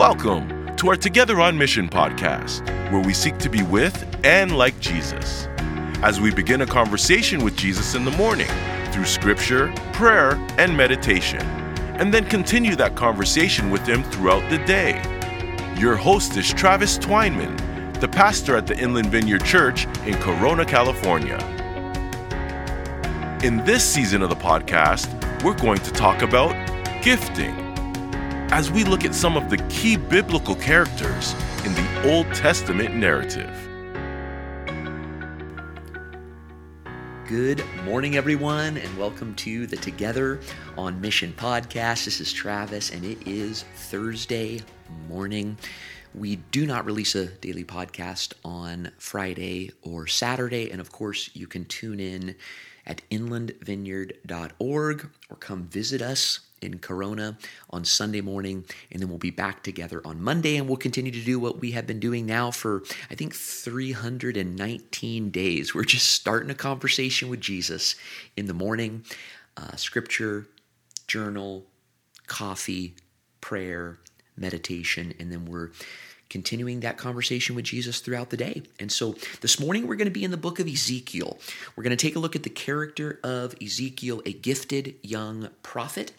Welcome to our Together on Mission podcast, where we seek to be with and like Jesus. As we begin a conversation with Jesus in the morning through scripture, prayer, and meditation, and then continue that conversation with Him throughout the day. Your host is Travis Twineman, the pastor at the Inland Vineyard Church in Corona, California. In this season of the podcast, we're going to talk about gifting as we look at some of the key biblical characters in the Old Testament narrative. Good morning, everyone, and welcome to the Together on Mission podcast. This is Travis, and it is Thursday morning. We do not release a daily podcast on Friday or Saturday, and of course, you can tune in at inlandvineyard.org or come visit us in Corona on Sunday morning, and then we'll be back together on Monday, and we'll continue to do what we have been doing now for, I think, 319 days. We're just starting a conversation with Jesus in the morning, uh, scripture, journal, coffee, prayer, meditation, and then we're continuing that conversation with Jesus throughout the day. And so this morning we're going to be in the book of Ezekiel. We're going to take a look at the character of Ezekiel, a gifted young prophet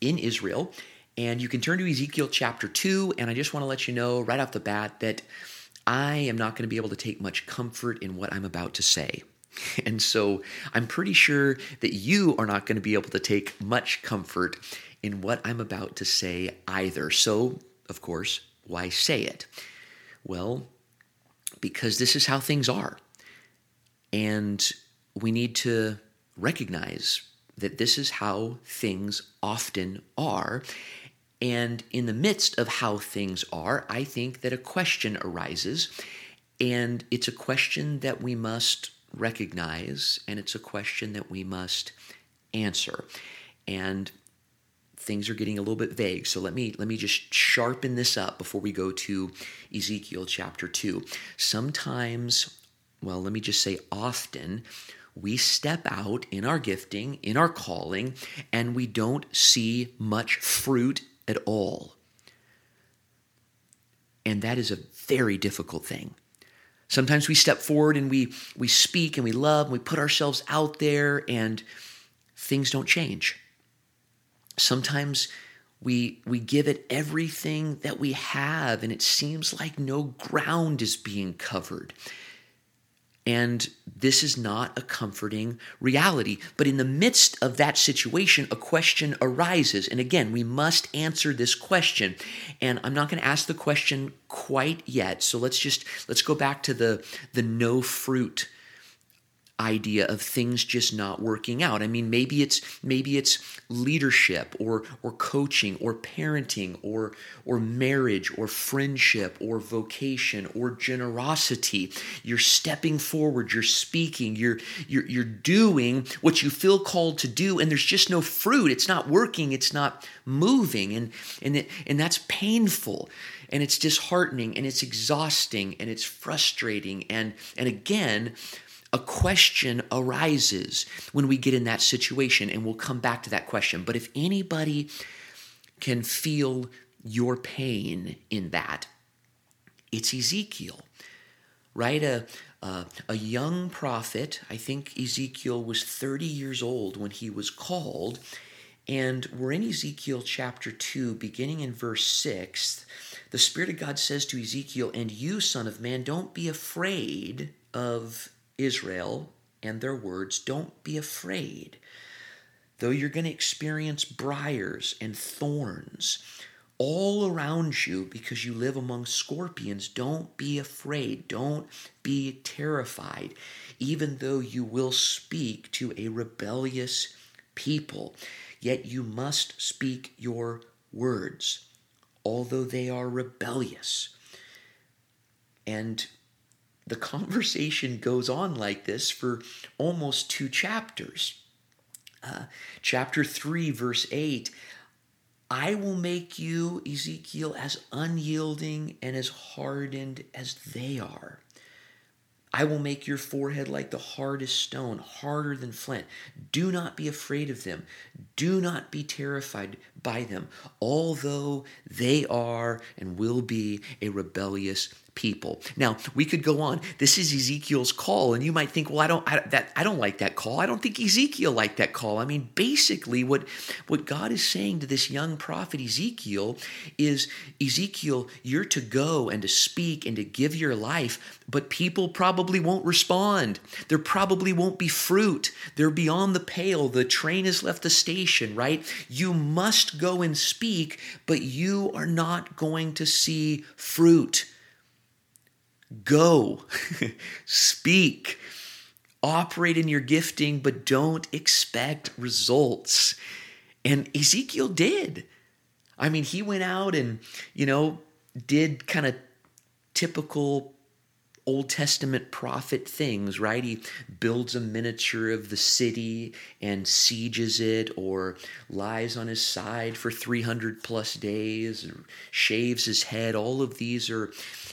in Israel. And you can turn to Ezekiel chapter 2. And I just want to let you know right off the bat that I am not going to be able to take much comfort in what I'm about to say. And so I'm pretty sure that you are not going to be able to take much comfort in what I'm about to say either. So, of course, why say it? Well, because this is how things are. And we need to recognize that this is how things often are. And in the midst of how things are, I think that a question arises. And it's a question that we must recognize, and it's a question that we must answer. And things are getting a little bit vague. So let me let me just sharpen this up before we go to Ezekiel chapter 2. Sometimes, well, let me just say often we step out in our gifting, in our calling, and we don't see much fruit at all. And that is a very difficult thing. Sometimes we step forward and we we speak and we love and we put ourselves out there and things don't change. Sometimes we we give it everything that we have and it seems like no ground is being covered. And this is not a comforting reality. But in the midst of that situation, a question arises. And again, we must answer this question. And I'm not going to ask the question quite yet. So let's just let's go back to the the no fruit idea of things just not working out. I mean, maybe it's maybe it's leadership or or coaching or parenting or or marriage or friendship or vocation or generosity. You're stepping forward, you're speaking, you're you're you're doing what you feel called to do and there's just no fruit. It's not working, it's not moving and and it, and that's painful and it's disheartening and it's exhausting and it's frustrating and and again a question arises when we get in that situation, and we'll come back to that question. But if anybody can feel your pain in that, it's Ezekiel, right? A, a, a young prophet, I think Ezekiel was 30 years old when he was called. And we're in Ezekiel chapter 2, beginning in verse 6. The Spirit of God says to Ezekiel, And you, Son of Man, don't be afraid of Israel and their words, don't be afraid. Though you're going to experience briars and thorns all around you because you live among scorpions, don't be afraid. Don't be terrified, even though you will speak to a rebellious people. Yet you must speak your words, although they are rebellious. And the conversation goes on like this for almost two chapters. Uh, chapter 3, verse 8 I will make you, Ezekiel, as unyielding and as hardened as they are. I will make your forehead like the hardest stone, harder than flint. Do not be afraid of them. Do not be terrified by them, although they are and will be a rebellious people. Now, we could go on. This is Ezekiel's call, and you might think, well, I don't, I, that, I don't like that call. I don't think Ezekiel liked that call. I mean, basically, what, what God is saying to this young prophet Ezekiel is Ezekiel, you're to go and to speak and to give your life, but people probably won't respond. There probably won't be fruit. They're beyond the pale. The train has left the station, right? You must go and speak, but you are not going to see fruit. Go, speak, operate in your gifting, but don't expect results. And Ezekiel did. I mean, he went out and, you know, did kind of typical Old Testament prophet things, right? He builds a miniature of the city and sieges it, or lies on his side for 300 plus days, or shaves his head. All of these are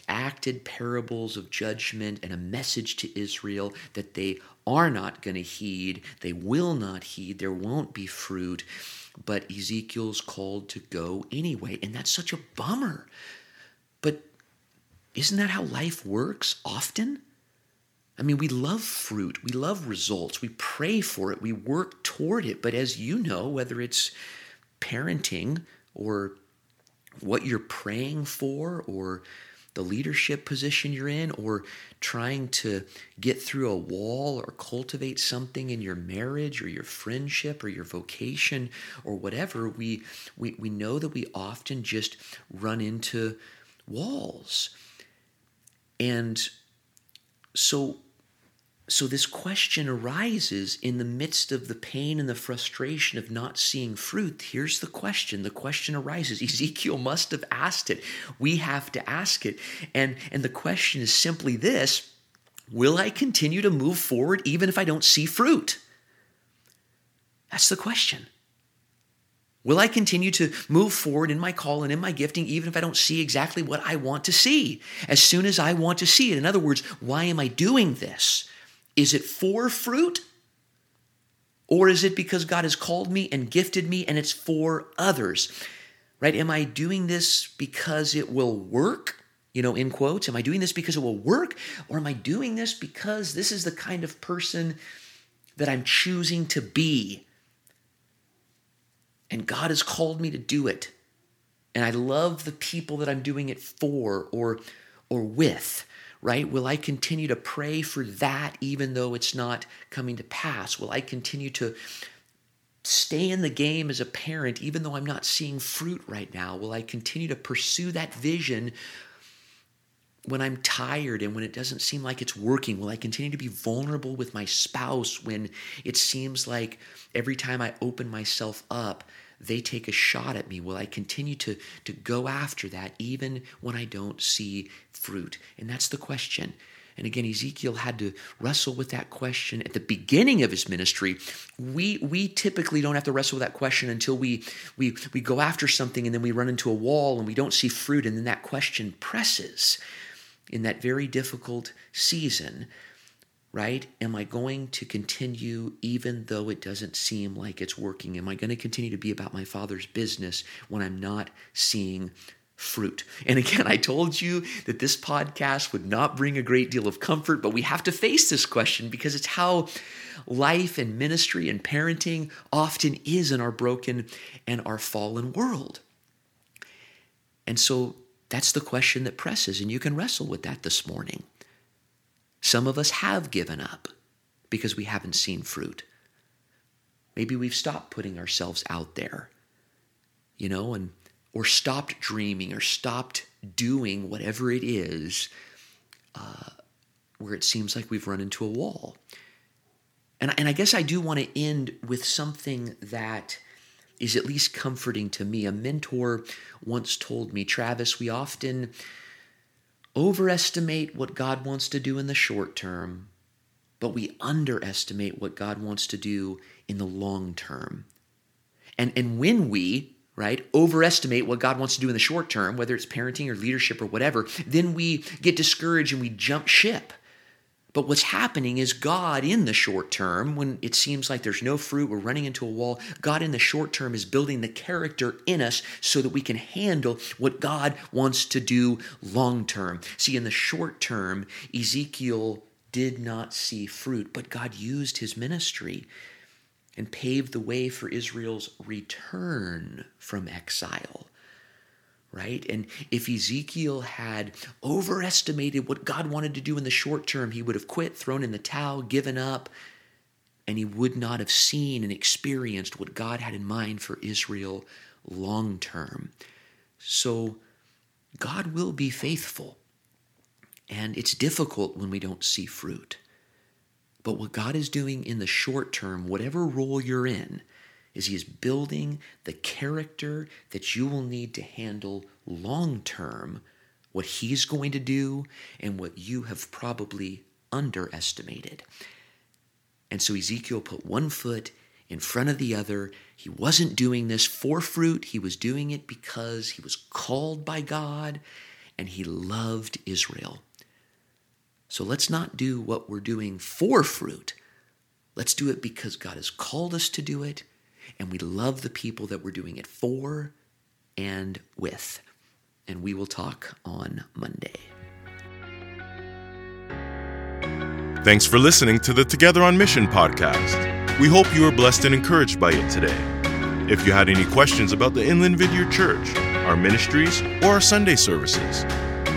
acted parables of judgment and a message to Israel that they are not going to heed, they will not heed, there won't be fruit. But Ezekiel's called to go anyway, and that's such a bummer. But isn't that how life works often? I mean, we love fruit, we love results, we pray for it, we work toward it. But as you know, whether it's parenting or what you're praying for or the leadership position you're in or trying to get through a wall or cultivate something in your marriage or your friendship or your vocation or whatever we we, we know that we often just run into walls and so so this question arises in the midst of the pain and the frustration of not seeing fruit. Here's the question. The question arises. Ezekiel must have asked it. We have to ask it. And and the question is simply this, will I continue to move forward even if I don't see fruit? That's the question. Will I continue to move forward in my call and in my gifting even if I don't see exactly what I want to see as soon as I want to see it? In other words, why am I doing this? Is it for fruit? Or is it because God has called me and gifted me and it's for others? Right? Am I doing this because it will work? You know, in quotes, am I doing this because it will work? Or am I doing this because this is the kind of person that I'm choosing to be? And God has called me to do it. And I love the people that I'm doing it for or or with, right? Will I continue to pray for that even though it's not coming to pass? Will I continue to stay in the game as a parent even though I'm not seeing fruit right now? Will I continue to pursue that vision when I'm tired and when it doesn't seem like it's working? Will I continue to be vulnerable with my spouse when it seems like every time I open myself up, they take a shot at me? Will I continue to, to go after that even when I don't see fruit? And that's the question. And again, Ezekiel had to wrestle with that question at the beginning of his ministry. We we typically don't have to wrestle with that question until we we we go after something and then we run into a wall and we don't see fruit, and then that question presses in that very difficult season right? Am I going to continue even though it doesn't seem like it's working? Am I going to continue to be about my Father's business when I'm not seeing fruit? And again, I told you that this podcast would not bring a great deal of comfort, but we have to face this question because it's how life and ministry and parenting often is in our broken and our fallen world. And so that's the question that presses, and you can wrestle with that this morning. Some of us have given up because we haven't seen fruit. Maybe we've stopped putting ourselves out there, you know, and or stopped dreaming or stopped doing whatever it is uh, where it seems like we've run into a wall. And, and I guess I do want to end with something that is at least comforting to me. A mentor once told me, Travis, we often overestimate what God wants to do in the short term, but we underestimate what God wants to do in the long term. And, and when we, right, overestimate what God wants to do in the short term, whether it's parenting or leadership or whatever, then we get discouraged and we jump ship. But what's happening is God, in the short term, when it seems like there's no fruit, we're running into a wall, God, in the short term, is building the character in us so that we can handle what God wants to do long term. See, in the short term, Ezekiel did not see fruit, but God used his ministry and paved the way for Israel's return from exile right? And if Ezekiel had overestimated what God wanted to do in the short term, he would have quit, thrown in the towel, given up, and he would not have seen and experienced what God had in mind for Israel long term. So God will be faithful. And it's difficult when we don't see fruit. But what God is doing in the short term, whatever role you're in, is he is building the character that you will need to handle long term what he's going to do and what you have probably underestimated. And so Ezekiel put one foot in front of the other. He wasn't doing this for fruit, he was doing it because he was called by God and he loved Israel. So let's not do what we're doing for fruit. Let's do it because God has called us to do it and we love the people that we're doing it for and with. And we will talk on Monday. Thanks for listening to the Together on Mission podcast. We hope you are blessed and encouraged by it today. If you had any questions about the Inland Vineyard Church, our ministries, or our Sunday services,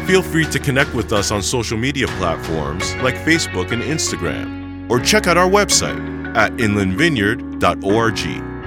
feel free to connect with us on social media platforms like Facebook and Instagram, or check out our website at inlandvineyard.org.